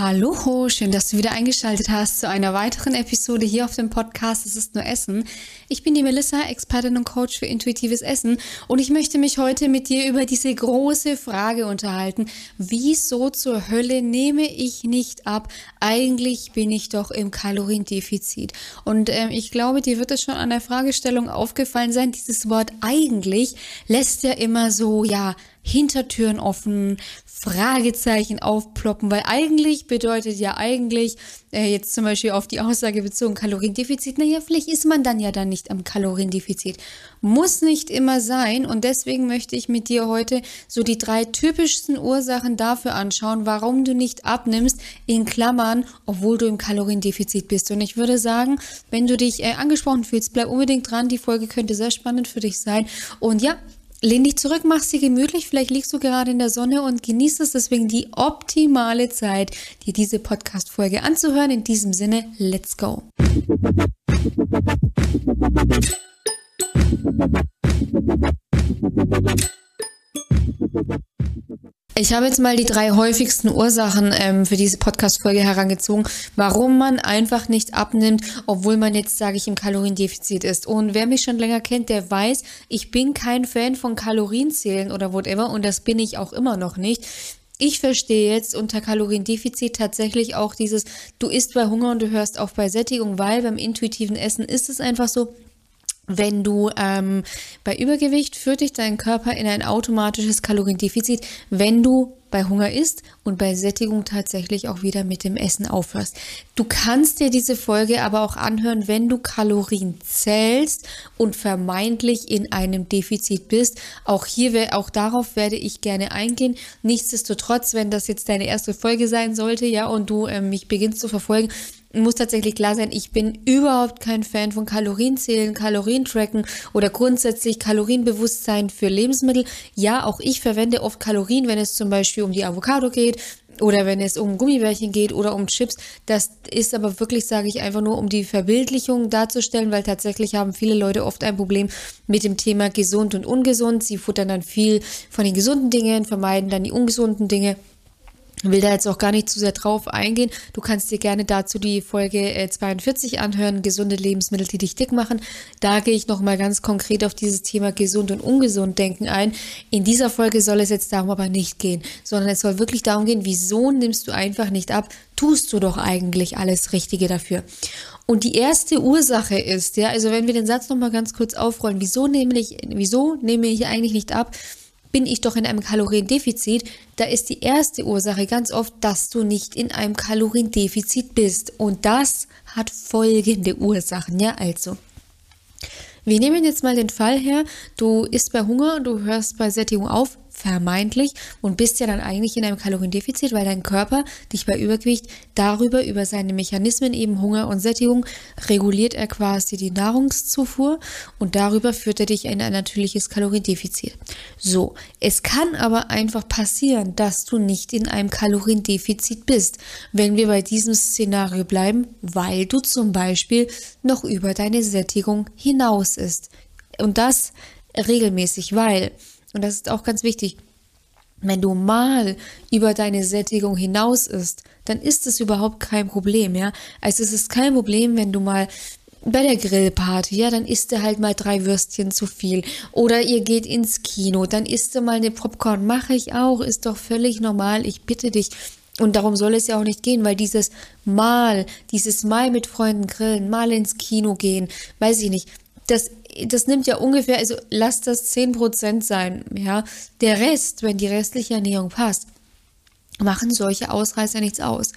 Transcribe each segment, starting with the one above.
Hallo, schön, dass du wieder eingeschaltet hast zu einer weiteren Episode hier auf dem Podcast Es ist nur Essen. Ich bin die Melissa, Expertin und Coach für intuitives Essen und ich möchte mich heute mit dir über diese große Frage unterhalten. Wieso zur Hölle nehme ich nicht ab? Eigentlich bin ich doch im Kaloriendefizit. Und ähm, ich glaube, dir wird es schon an der Fragestellung aufgefallen sein, dieses Wort eigentlich lässt ja immer so, ja, Hintertüren offen, Fragezeichen aufploppen, weil eigentlich bedeutet ja eigentlich, äh, jetzt zum Beispiel auf die Aussage bezogen Kaloriendefizit, naja, vielleicht ist man dann ja dann nicht am Kaloriendefizit. Muss nicht immer sein und deswegen möchte ich mit dir heute so die drei typischsten Ursachen dafür anschauen, warum du nicht abnimmst, in Klammern, obwohl du im Kaloriendefizit bist. Und ich würde sagen, wenn du dich äh, angesprochen fühlst, bleib unbedingt dran, die Folge könnte sehr spannend für dich sein. Und ja, Lehn dich zurück, mach sie gemütlich. Vielleicht liegst du gerade in der Sonne und genießt es deswegen die optimale Zeit, dir diese Podcast-Folge anzuhören. In diesem Sinne, let's go. Ich habe jetzt mal die drei häufigsten Ursachen ähm, für diese Podcast-Folge herangezogen, warum man einfach nicht abnimmt, obwohl man jetzt, sage ich, im Kaloriendefizit ist. Und wer mich schon länger kennt, der weiß, ich bin kein Fan von Kalorienzählen oder whatever und das bin ich auch immer noch nicht. Ich verstehe jetzt unter Kaloriendefizit tatsächlich auch dieses, du isst bei Hunger und du hörst auf bei Sättigung, weil beim intuitiven Essen ist es einfach so, wenn du ähm, bei Übergewicht führt dich dein Körper in ein automatisches Kaloriendefizit, wenn du bei Hunger isst und bei Sättigung tatsächlich auch wieder mit dem Essen aufhörst. Du kannst dir diese Folge aber auch anhören, wenn du Kalorien zählst und vermeintlich in einem Defizit bist. Auch hier, auch darauf werde ich gerne eingehen. Nichtsdestotrotz, wenn das jetzt deine erste Folge sein sollte, ja, und du ähm, mich beginnst zu verfolgen, muss tatsächlich klar sein, ich bin überhaupt kein Fan von Kalorienzählen, Kalorientracken oder grundsätzlich Kalorienbewusstsein für Lebensmittel. Ja, auch ich verwende oft Kalorien, wenn es zum Beispiel um die Avocado geht oder wenn es um Gummibärchen geht oder um Chips. Das ist aber wirklich, sage ich, einfach nur, um die Verbildlichung darzustellen, weil tatsächlich haben viele Leute oft ein Problem mit dem Thema gesund und ungesund. Sie futtern dann viel von den gesunden Dingen, vermeiden dann die ungesunden Dinge will da jetzt auch gar nicht zu sehr drauf eingehen. Du kannst dir gerne dazu die Folge 42 äh, anhören, gesunde Lebensmittel, die dich dick machen. Da gehe ich nochmal ganz konkret auf dieses Thema gesund und ungesund denken ein. In dieser Folge soll es jetzt darum aber nicht gehen, sondern es soll wirklich darum gehen, wieso nimmst du einfach nicht ab? Tust du doch eigentlich alles Richtige dafür. Und die erste Ursache ist, ja, also wenn wir den Satz nochmal ganz kurz aufrollen, wieso nehme ich, wieso nehme ich eigentlich nicht ab? Bin ich doch in einem Kaloriendefizit, da ist die erste Ursache ganz oft, dass du nicht in einem Kaloriendefizit bist. Und das hat folgende Ursachen. Ja, also. Wir nehmen jetzt mal den Fall her, du isst bei Hunger und du hörst bei Sättigung auf, vermeintlich und bist ja dann eigentlich in einem Kaloriendefizit, weil dein Körper dich bei Übergewicht darüber, über seine Mechanismen eben Hunger und Sättigung, reguliert er quasi die Nahrungszufuhr und darüber führt er dich in ein natürliches Kaloriendefizit. So, es kann aber einfach passieren, dass du nicht in einem Kaloriendefizit bist, wenn wir bei diesem Szenario bleiben, weil du zum Beispiel noch über deine Sättigung hinaus ist. Und das regelmäßig, weil und das ist auch ganz wichtig, wenn du mal über deine Sättigung hinaus isst, dann ist es überhaupt kein Problem, ja. Also es ist kein Problem, wenn du mal bei der Grillparty, ja, dann isst du halt mal drei Würstchen zu viel. Oder ihr geht ins Kino, dann isst du mal eine Popcorn. Mache ich auch, ist doch völlig normal. Ich bitte dich. Und darum soll es ja auch nicht gehen, weil dieses Mal, dieses Mal mit Freunden grillen, mal ins Kino gehen, weiß ich nicht, das das nimmt ja ungefähr, also lass das 10% sein, ja. Der Rest, wenn die restliche Ernährung passt, machen solche Ausreißer nichts aus.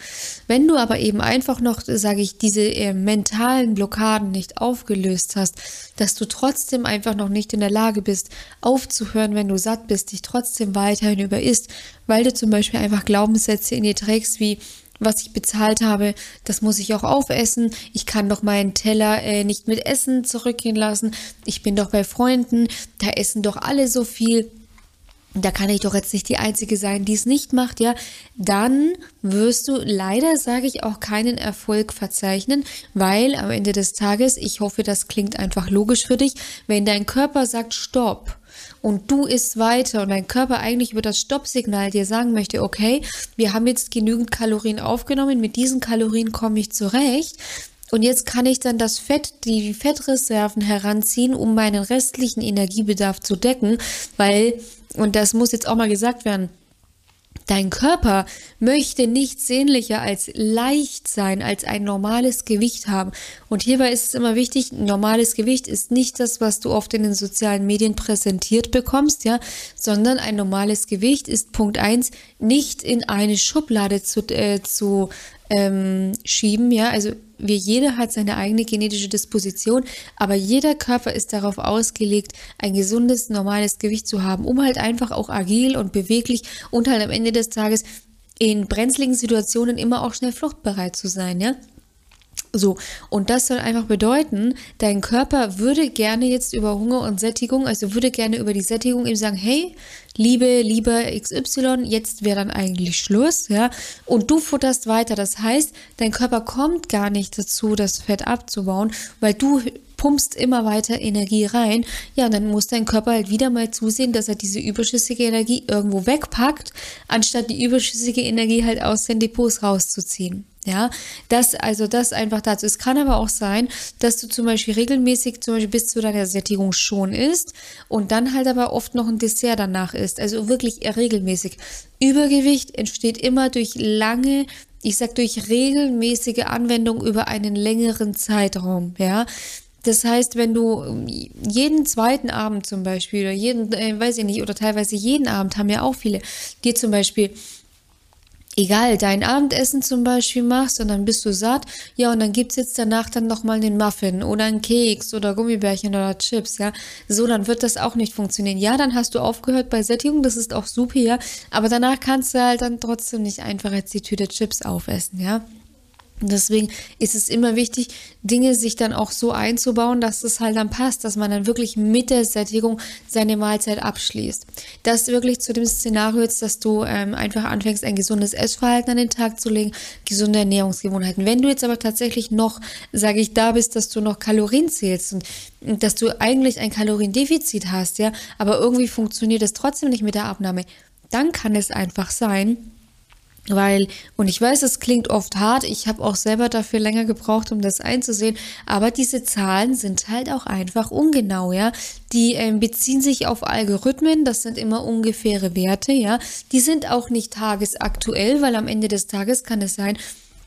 Wenn du aber eben einfach noch, sage ich, diese äh, mentalen Blockaden nicht aufgelöst hast, dass du trotzdem einfach noch nicht in der Lage bist, aufzuhören, wenn du satt bist, dich trotzdem weiterhin über isst, weil du zum Beispiel einfach Glaubenssätze in dir trägst wie was ich bezahlt habe, das muss ich auch aufessen. Ich kann doch meinen Teller äh, nicht mit Essen zurückgehen lassen. Ich bin doch bei Freunden, da essen doch alle so viel. Da kann ich doch jetzt nicht die Einzige sein, die es nicht macht, ja. Dann wirst du leider, sage ich, auch keinen Erfolg verzeichnen, weil am Ende des Tages, ich hoffe, das klingt einfach logisch für dich, wenn dein Körper sagt, stopp, und du isst weiter und dein Körper eigentlich über das Stoppsignal dir sagen möchte, okay, wir haben jetzt genügend Kalorien aufgenommen, mit diesen Kalorien komme ich zurecht, und jetzt kann ich dann das Fett, die Fettreserven heranziehen, um meinen restlichen Energiebedarf zu decken, weil, und das muss jetzt auch mal gesagt werden, Dein Körper möchte nichts sehnlicher als leicht sein, als ein normales Gewicht haben. Und hierbei ist es immer wichtig, normales Gewicht ist nicht das, was du oft in den sozialen Medien präsentiert bekommst, ja, sondern ein normales Gewicht ist Punkt eins nicht in eine Schublade zu, äh, zu ähm, schieben, ja, also wir jeder hat seine eigene genetische Disposition, aber jeder Körper ist darauf ausgelegt, ein gesundes, normales Gewicht zu haben, um halt einfach auch agil und beweglich und halt am Ende des Tages in brenzligen Situationen immer auch schnell fluchtbereit zu sein, ja. So, und das soll einfach bedeuten, dein Körper würde gerne jetzt über Hunger und Sättigung, also würde gerne über die Sättigung ihm sagen, hey, liebe, lieber XY, jetzt wäre dann eigentlich Schluss, ja, und du futterst weiter. Das heißt, dein Körper kommt gar nicht dazu, das Fett abzubauen, weil du pumpst immer weiter Energie rein, ja, dann muss dein Körper halt wieder mal zusehen, dass er diese überschüssige Energie irgendwo wegpackt, anstatt die überschüssige Energie halt aus den Depots rauszuziehen. Ja, das, also das einfach dazu. Es kann aber auch sein, dass du zum Beispiel regelmäßig zum Beispiel bis zu deiner Sättigung schon isst und dann halt aber oft noch ein Dessert danach isst. Also wirklich regelmäßig. Übergewicht entsteht immer durch lange, ich sag durch regelmäßige Anwendung über einen längeren Zeitraum. Ja, das heißt, wenn du jeden zweiten Abend zum Beispiel oder jeden, äh, weiß ich nicht, oder teilweise jeden Abend haben ja auch viele, dir zum Beispiel egal, dein Abendessen zum Beispiel machst und dann bist du satt, ja, und dann gibt's jetzt danach dann nochmal einen Muffin oder einen Keks oder Gummibärchen oder Chips, ja. So, dann wird das auch nicht funktionieren. Ja, dann hast du aufgehört bei Sättigung, das ist auch super, ja, aber danach kannst du halt dann trotzdem nicht einfach jetzt die Tüte Chips aufessen, ja. Deswegen ist es immer wichtig, Dinge sich dann auch so einzubauen, dass es halt dann passt, dass man dann wirklich mit der Sättigung seine Mahlzeit abschließt. Das wirklich zu dem Szenario jetzt, dass du ähm, einfach anfängst, ein gesundes Essverhalten an den Tag zu legen, gesunde Ernährungsgewohnheiten. Wenn du jetzt aber tatsächlich noch, sage ich, da bist, dass du noch Kalorien zählst und dass du eigentlich ein Kaloriendefizit hast, ja, aber irgendwie funktioniert es trotzdem nicht mit der Abnahme, dann kann es einfach sein, weil, und ich weiß, es klingt oft hart, ich habe auch selber dafür länger gebraucht, um das einzusehen, aber diese Zahlen sind halt auch einfach ungenau, ja. Die äh, beziehen sich auf Algorithmen, das sind immer ungefähre Werte, ja. Die sind auch nicht tagesaktuell, weil am Ende des Tages kann es sein,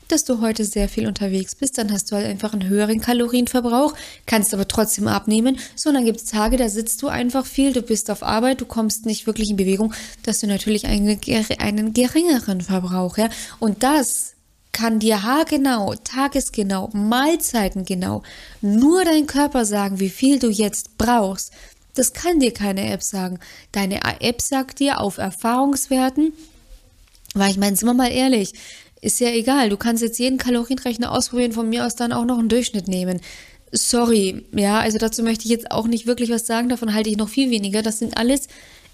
dass du heute sehr viel unterwegs bist, dann hast du halt einfach einen höheren Kalorienverbrauch, kannst aber trotzdem abnehmen. So, und dann gibt es Tage, da sitzt du einfach viel, du bist auf Arbeit, du kommst nicht wirklich in Bewegung, dass du natürlich einen, einen geringeren Verbrauch, ja. Und das kann dir haargenau, tagesgenau, Mahlzeitengenau nur dein Körper sagen, wie viel du jetzt brauchst. Das kann dir keine App sagen. Deine App sagt dir auf Erfahrungswerten, weil ich meine, sind wir mal ehrlich, ist ja egal. Du kannst jetzt jeden Kalorienrechner ausprobieren, von mir aus dann auch noch einen Durchschnitt nehmen. Sorry, ja, also dazu möchte ich jetzt auch nicht wirklich was sagen, davon halte ich noch viel weniger. Das sind alles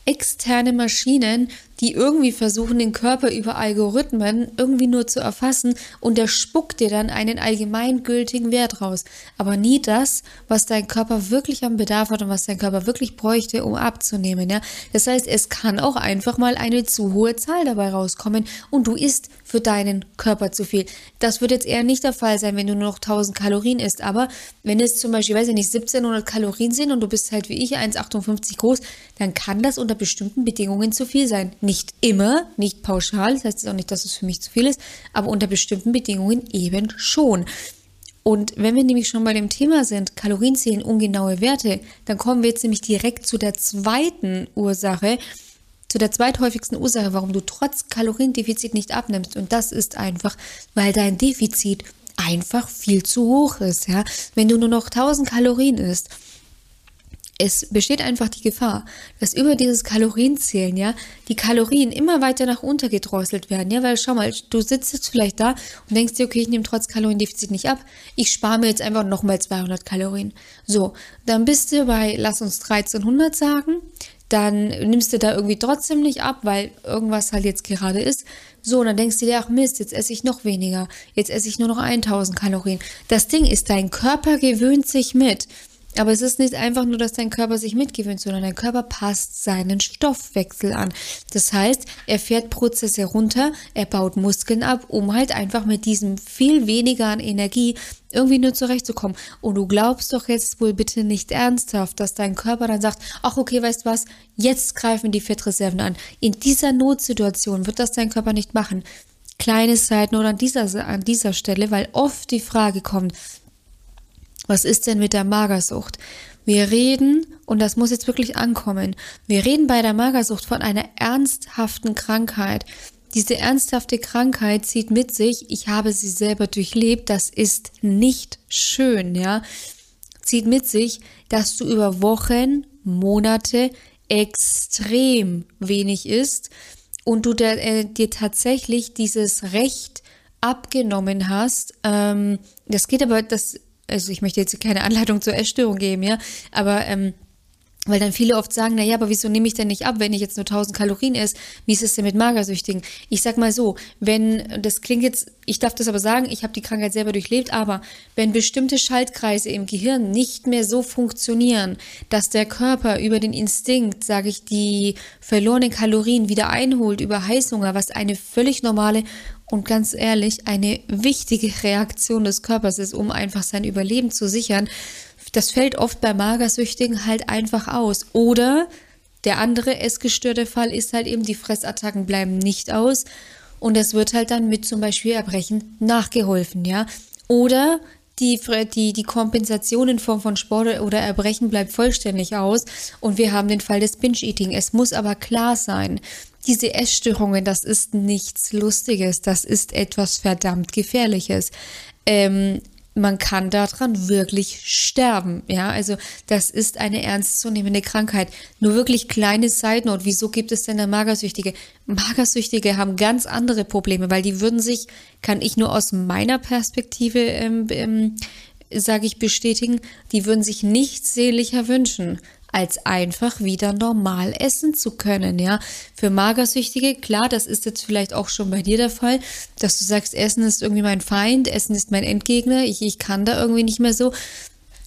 externe Maschinen, die irgendwie versuchen, den Körper über Algorithmen irgendwie nur zu erfassen und der spuckt dir dann einen allgemeingültigen Wert raus. Aber nie das, was dein Körper wirklich am Bedarf hat und was dein Körper wirklich bräuchte, um abzunehmen. Ja? Das heißt, es kann auch einfach mal eine zu hohe Zahl dabei rauskommen und du isst für deinen Körper zu viel. Das wird jetzt eher nicht der Fall sein, wenn du nur noch 1000 Kalorien isst. Aber wenn es zum Beispiel, weiß ich nicht, 1700 Kalorien sind und du bist halt wie ich 1,58 groß, dann kann das unter bestimmten Bedingungen zu viel sein. Nicht immer, nicht pauschal, das heißt auch nicht, dass es für mich zu viel ist, aber unter bestimmten Bedingungen eben schon. Und wenn wir nämlich schon bei dem Thema sind, Kalorien zählen ungenaue Werte, dann kommen wir jetzt nämlich direkt zu der zweiten Ursache, zu der zweithäufigsten Ursache, warum du trotz Kaloriendefizit nicht abnimmst. Und das ist einfach, weil dein Defizit einfach viel zu hoch ist. Ja? Wenn du nur noch 1000 Kalorien isst es besteht einfach die Gefahr, dass über dieses Kalorienzählen, ja, die Kalorien immer weiter nach unten gedrosselt werden, ja, weil schau mal, du sitzt jetzt vielleicht da und denkst dir, okay, ich nehme trotz Kaloriendefizit nicht ab, ich spare mir jetzt einfach nochmal 200 Kalorien. So, dann bist du bei, lass uns 1300 sagen, dann nimmst du da irgendwie trotzdem nicht ab, weil irgendwas halt jetzt gerade ist. So, und dann denkst du dir, ach Mist, jetzt esse ich noch weniger. Jetzt esse ich nur noch 1000 Kalorien. Das Ding ist, dein Körper gewöhnt sich mit Aber es ist nicht einfach nur, dass dein Körper sich mitgewöhnt, sondern dein Körper passt seinen Stoffwechsel an. Das heißt, er fährt Prozesse runter, er baut Muskeln ab, um halt einfach mit diesem viel weniger an Energie irgendwie nur zurechtzukommen. Und du glaubst doch jetzt wohl bitte nicht ernsthaft, dass dein Körper dann sagt, ach okay, weißt was, jetzt greifen die Fettreserven an. In dieser Notsituation wird das dein Körper nicht machen. Kleine Seiten oder an dieser, an dieser Stelle, weil oft die Frage kommt, was ist denn mit der Magersucht? Wir reden, und das muss jetzt wirklich ankommen, wir reden bei der Magersucht von einer ernsthaften Krankheit. Diese ernsthafte Krankheit zieht mit sich, ich habe sie selber durchlebt, das ist nicht schön, ja, zieht mit sich, dass du über Wochen, Monate extrem wenig isst und du der, äh, dir tatsächlich dieses Recht abgenommen hast. Ähm, das geht aber, das also ich möchte jetzt keine Anleitung zur Essstörung geben, ja, aber ähm, weil dann viele oft sagen, na ja, aber wieso nehme ich denn nicht ab, wenn ich jetzt nur 1000 Kalorien esse? Wie ist es denn mit Magersüchtigen? Ich sag mal so, wenn, das klingt jetzt, ich darf das aber sagen, ich habe die Krankheit selber durchlebt, aber wenn bestimmte Schaltkreise im Gehirn nicht mehr so funktionieren, dass der Körper über den Instinkt, sage ich, die verlorenen Kalorien wieder einholt über Heißhunger, was eine völlig normale und ganz ehrlich eine wichtige Reaktion des Körpers ist, um einfach sein Überleben zu sichern. Das fällt oft bei Magersüchtigen halt einfach aus. Oder der andere essgestörte Fall ist halt eben, die Fressattacken bleiben nicht aus und es wird halt dann mit zum Beispiel Erbrechen nachgeholfen, ja. Oder die, die, die Kompensation in Form von Sport oder Erbrechen bleibt vollständig aus und wir haben den Fall des Binge-Eating. Es muss aber klar sein, diese Essstörungen, das ist nichts Lustiges, das ist etwas verdammt Gefährliches. Ähm, man kann daran wirklich sterben. Ja, also das ist eine ernstzunehmende Krankheit. Nur wirklich kleine Side Note. Wieso gibt es denn da Magersüchtige? Magersüchtige haben ganz andere Probleme, weil die würden sich, kann ich nur aus meiner Perspektive, ähm, ähm, sage ich, bestätigen, die würden sich nichts sehnlicher wünschen, als einfach wieder normal essen zu können, ja. Für Magersüchtige, klar, das ist jetzt vielleicht auch schon bei dir der Fall, dass du sagst, Essen ist irgendwie mein Feind, Essen ist mein Endgegner, ich, ich kann da irgendwie nicht mehr so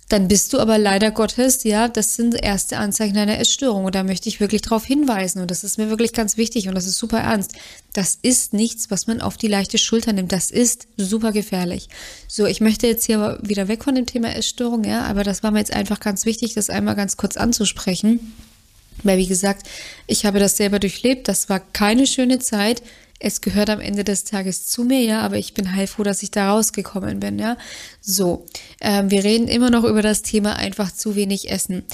dann bist du aber leider Gottes, ja, das sind erste Anzeichen einer Essstörung. Und da möchte ich wirklich darauf hinweisen. Und das ist mir wirklich ganz wichtig und das ist super ernst. Das ist nichts, was man auf die leichte Schulter nimmt. Das ist super gefährlich. So, ich möchte jetzt hier wieder weg von dem Thema Essstörung, ja, aber das war mir jetzt einfach ganz wichtig, das einmal ganz kurz anzusprechen. Weil, wie gesagt, ich habe das selber durchlebt. Das war keine schöne Zeit es gehört am Ende des Tages zu mir, ja, aber ich bin heilfroh, dass ich da rausgekommen bin, ja. So, ähm, wir reden immer noch über das Thema einfach zu wenig essen.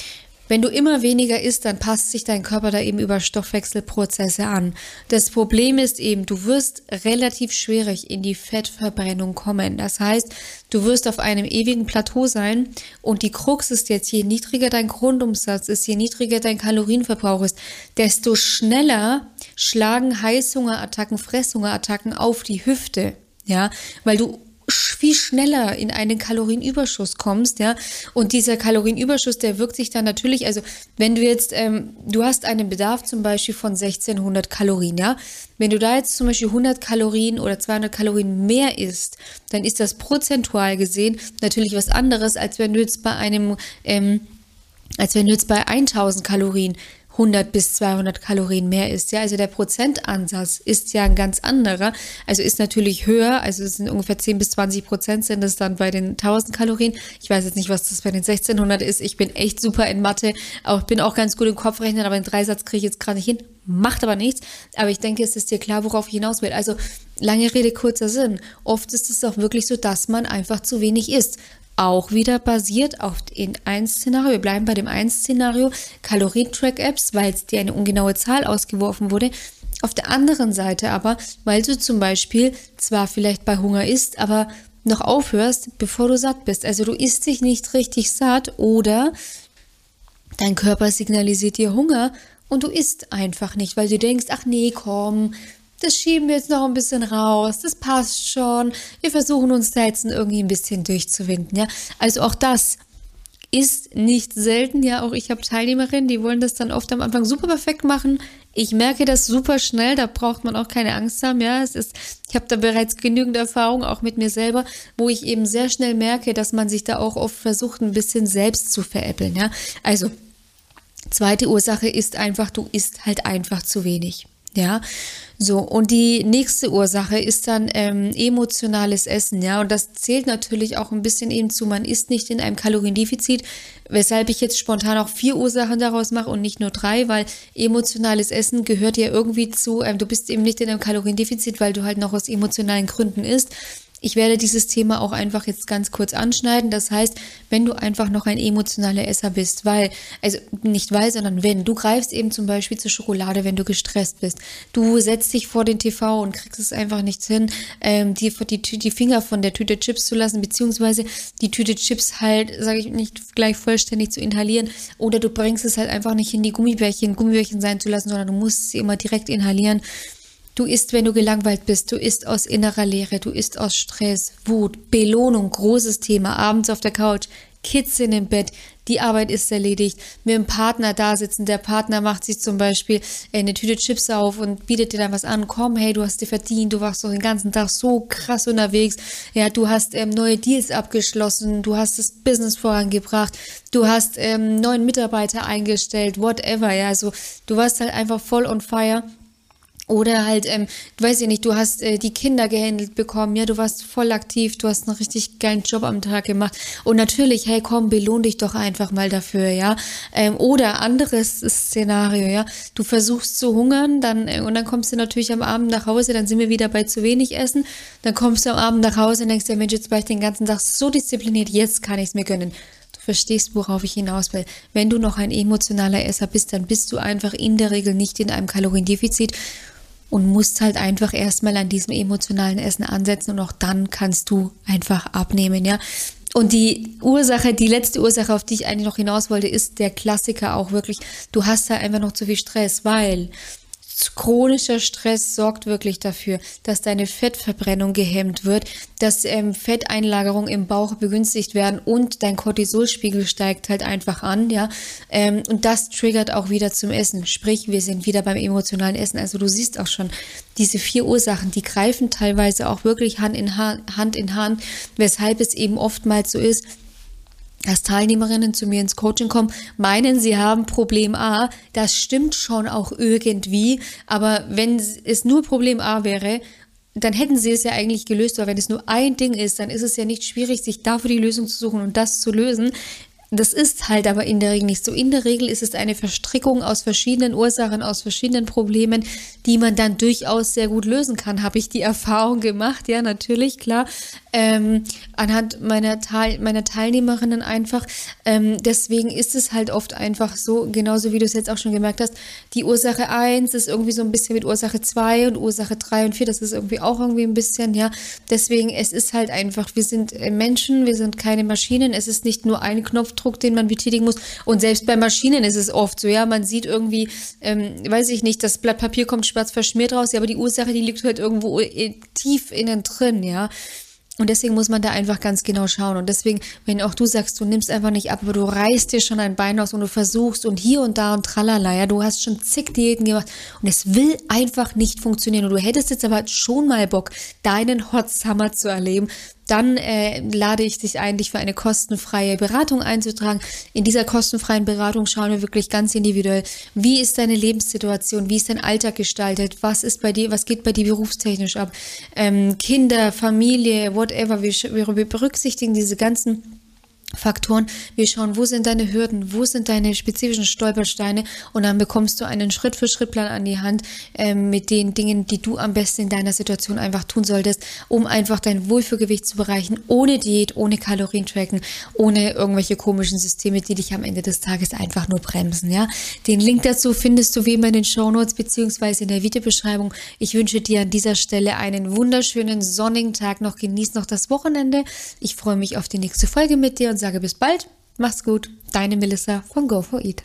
Wenn du immer weniger isst, dann passt sich dein Körper da eben über Stoffwechselprozesse an. Das Problem ist eben, du wirst relativ schwierig in die Fettverbrennung kommen. Das heißt, du wirst auf einem ewigen Plateau sein und die Krux ist jetzt, je niedriger dein Grundumsatz ist, je niedriger dein Kalorienverbrauch ist, desto schneller schlagen Heißhungerattacken, Fresshungerattacken auf die Hüfte. Ja, weil du viel schneller in einen Kalorienüberschuss kommst, ja. Und dieser Kalorienüberschuss, der wirkt sich dann natürlich, also wenn du jetzt, ähm, du hast einen Bedarf zum Beispiel von 1600 Kalorien, ja. Wenn du da jetzt zum Beispiel 100 Kalorien oder 200 Kalorien mehr isst, dann ist das prozentual gesehen natürlich was anderes, als wenn du jetzt bei einem, ähm, als wenn du jetzt bei 1000 Kalorien 100 bis 200 Kalorien mehr isst. Ja, also der Prozentansatz ist ja ein ganz anderer. Also ist natürlich höher. Also es sind ungefähr 10 bis 20 Prozent sind es dann bei den 1000 Kalorien. Ich weiß jetzt nicht, was das bei den 1600 ist. Ich bin echt super in Mathe. Auch bin auch ganz gut im Kopfrechnen, aber den Dreisatz kriege ich jetzt gerade nicht hin. Macht aber nichts. Aber ich denke, es ist dir klar, worauf ich hinaus will. Also lange Rede, kurzer Sinn. Oft ist es auch wirklich so, dass man einfach zu wenig isst auch wieder basiert auf in ein Szenario. Wir bleiben bei dem ein Szenario Kalorien-Track-Apps, weil es dir eine ungenaue Zahl ausgeworfen wurde. Auf der anderen Seite aber, weil du zum Beispiel zwar vielleicht bei Hunger isst, aber noch aufhörst, bevor du satt bist. Also du isst dich nicht richtig satt oder dein Körper signalisiert dir Hunger und du isst einfach nicht, weil du denkst, ach nee, komm, das schieben wir jetzt noch ein bisschen raus, das passt schon. Wir versuchen uns da jetzt irgendwie ein bisschen durchzuwinden, ja. Also auch das ist nicht selten. Ja, auch ich habe Teilnehmerinnen, die wollen das dann oft am Anfang super perfekt machen. Ich merke das super schnell, da braucht man auch keine Angst haben. Ja, es ist, ich habe da bereits genügend Erfahrung, auch mit mir selber, wo ich eben sehr schnell merke, dass man sich da auch oft versucht, ein bisschen selbst zu veräppeln. Ja, also zweite Ursache ist einfach, du isst halt einfach zu wenig. Ja, so, und die nächste Ursache ist dann ähm, emotionales Essen, ja, und das zählt natürlich auch ein bisschen eben zu, man isst nicht in einem Kaloriendefizit, weshalb ich jetzt spontan auch vier Ursachen daraus mache und nicht nur drei, weil emotionales Essen gehört ja irgendwie zu, ähm, du bist eben nicht in einem Kaloriendefizit, weil du halt noch aus emotionalen Gründen isst. Ich werde dieses Thema auch einfach jetzt ganz kurz anschneiden. Das heißt, wenn du einfach noch ein emotionaler Esser bist, weil, also nicht weil, sondern wenn, du greifst eben zum Beispiel zur Schokolade, wenn du gestresst bist. Du setzt dich vor den TV und kriegst es einfach nicht hin, ähm, die, die, die Finger von der Tüte Chips zu lassen, beziehungsweise die Tüte Chips halt, sage ich nicht, gleich vollständig zu inhalieren. Oder du bringst es halt einfach nicht in die Gummibärchen, Gummibärchen sein zu lassen, sondern du musst sie immer direkt inhalieren. Du isst, wenn du gelangweilt bist. Du isst aus innerer Leere. Du isst aus Stress, Wut, Belohnung, großes Thema. Abends auf der Couch, Kids in dem Bett. Die Arbeit ist erledigt. Mit dem Partner da sitzen. Der Partner macht sich zum Beispiel eine Tüte Chips auf und bietet dir dann was an. Komm, hey, du hast dir verdient. Du warst doch den ganzen Tag so krass unterwegs. Ja, du hast ähm, neue Deals abgeschlossen. Du hast das Business vorangebracht. Du hast ähm, neuen Mitarbeiter eingestellt. Whatever. Ja, also du warst halt einfach voll on fire oder halt, ähm, weißt ja nicht, du hast äh, die Kinder gehandelt bekommen, ja, du warst voll aktiv, du hast einen richtig geilen Job am Tag gemacht. Und natürlich, hey, komm, belohn dich doch einfach mal dafür, ja. Ähm, oder anderes Szenario, ja. Du versuchst zu hungern, dann, äh, und dann kommst du natürlich am Abend nach Hause, dann sind wir wieder bei zu wenig Essen. Dann kommst du am Abend nach Hause und denkst dir, Mensch, jetzt war ich den ganzen Tag so diszipliniert, jetzt kann ich es mir gönnen verstehst, worauf ich hinaus will. Wenn du noch ein emotionaler Esser bist, dann bist du einfach in der Regel nicht in einem Kaloriendefizit und musst halt einfach erstmal an diesem emotionalen Essen ansetzen und auch dann kannst du einfach abnehmen, ja. Und die Ursache, die letzte Ursache, auf die ich eigentlich noch hinaus wollte, ist der Klassiker auch wirklich. Du hast da einfach noch zu viel Stress, weil chronischer Stress sorgt wirklich dafür, dass deine Fettverbrennung gehemmt wird, dass ähm, Fetteinlagerungen im Bauch begünstigt werden und dein Cortisolspiegel steigt halt einfach an, ja. Ähm, und das triggert auch wieder zum Essen. Sprich, wir sind wieder beim emotionalen Essen. Also du siehst auch schon, diese vier Ursachen, die greifen teilweise auch wirklich Hand in Hand, Hand in Hand, weshalb es eben oftmals so ist, dass Teilnehmerinnen zu mir ins Coaching kommen, meinen, sie haben Problem A. Das stimmt schon auch irgendwie, aber wenn es nur Problem A wäre, dann hätten sie es ja eigentlich gelöst, weil wenn es nur ein Ding ist, dann ist es ja nicht schwierig, sich dafür die Lösung zu suchen und das zu lösen. Das ist halt aber in der Regel nicht so. In der Regel ist es eine Verstrickung aus verschiedenen Ursachen, aus verschiedenen Problemen, die man dann durchaus sehr gut lösen kann. Habe ich die Erfahrung gemacht? Ja, natürlich, klar. Ähm, anhand meiner, Teil meiner Teilnehmerinnen einfach. Ähm, deswegen ist es halt oft einfach so, genauso wie du es jetzt auch schon gemerkt hast, die Ursache 1 ist irgendwie so ein bisschen mit Ursache 2 und Ursache 3 und 4, das ist irgendwie auch irgendwie ein bisschen, ja. Deswegen, es ist halt einfach, wir sind äh, Menschen, wir sind keine Maschinen, es ist nicht nur ein Knopf Knopfdruck, den man betätigen muss. Und selbst bei Maschinen ist es oft so, ja, man sieht irgendwie, ähm, weiß ich nicht, das Blatt Papier kommt schwarz verschmiert raus, ja, aber die Ursache, die liegt halt irgendwo tief innen drin, ja. Und deswegen muss man da einfach ganz genau schauen. Und deswegen, wenn auch du sagst, du nimmst einfach nicht ab, aber du reißt dir schon ein Bein aus und du versuchst und hier und da und tralala, ja, du hast schon zig Diäten gemacht und es will einfach nicht funktionieren. Und du hättest jetzt aber schon mal Bock, deinen Hot Summer zu erleben, dann äh, lade ich dich ein, dich für eine kostenfreie Beratung einzutragen. In dieser kostenfreien Beratung schauen wir wirklich ganz individuell, wie ist deine Lebenssituation, wie ist dein Alltag gestaltet, was ist bei dir, was geht bei dir berufstechnisch ab, ähm, Kinder, Familie, whatever. Wir, wir berücksichtigen diese ganzen Faktoren. Wir schauen, wo sind deine Hürden, wo sind deine spezifischen Stolpersteine und dann bekommst du einen Schritt-für-Schritt-Plan an die Hand ähm, mit den Dingen, die du am besten in deiner Situation einfach tun solltest, um einfach dein Wohlfühlgewicht zu bereichen, ohne Diät, ohne Kalorientracken, ohne irgendwelche komischen Systeme, die dich am Ende des Tages einfach nur bremsen. Ja, den Link dazu findest du wie immer in den Show Notes beziehungsweise in der Videobeschreibung. Ich wünsche dir an dieser Stelle einen wunderschönen sonnigen Tag noch. Genieß noch das Wochenende. Ich freue mich auf die nächste Folge mit dir und sage bis bald. Mach's gut. Deine Melissa von Go4Eat.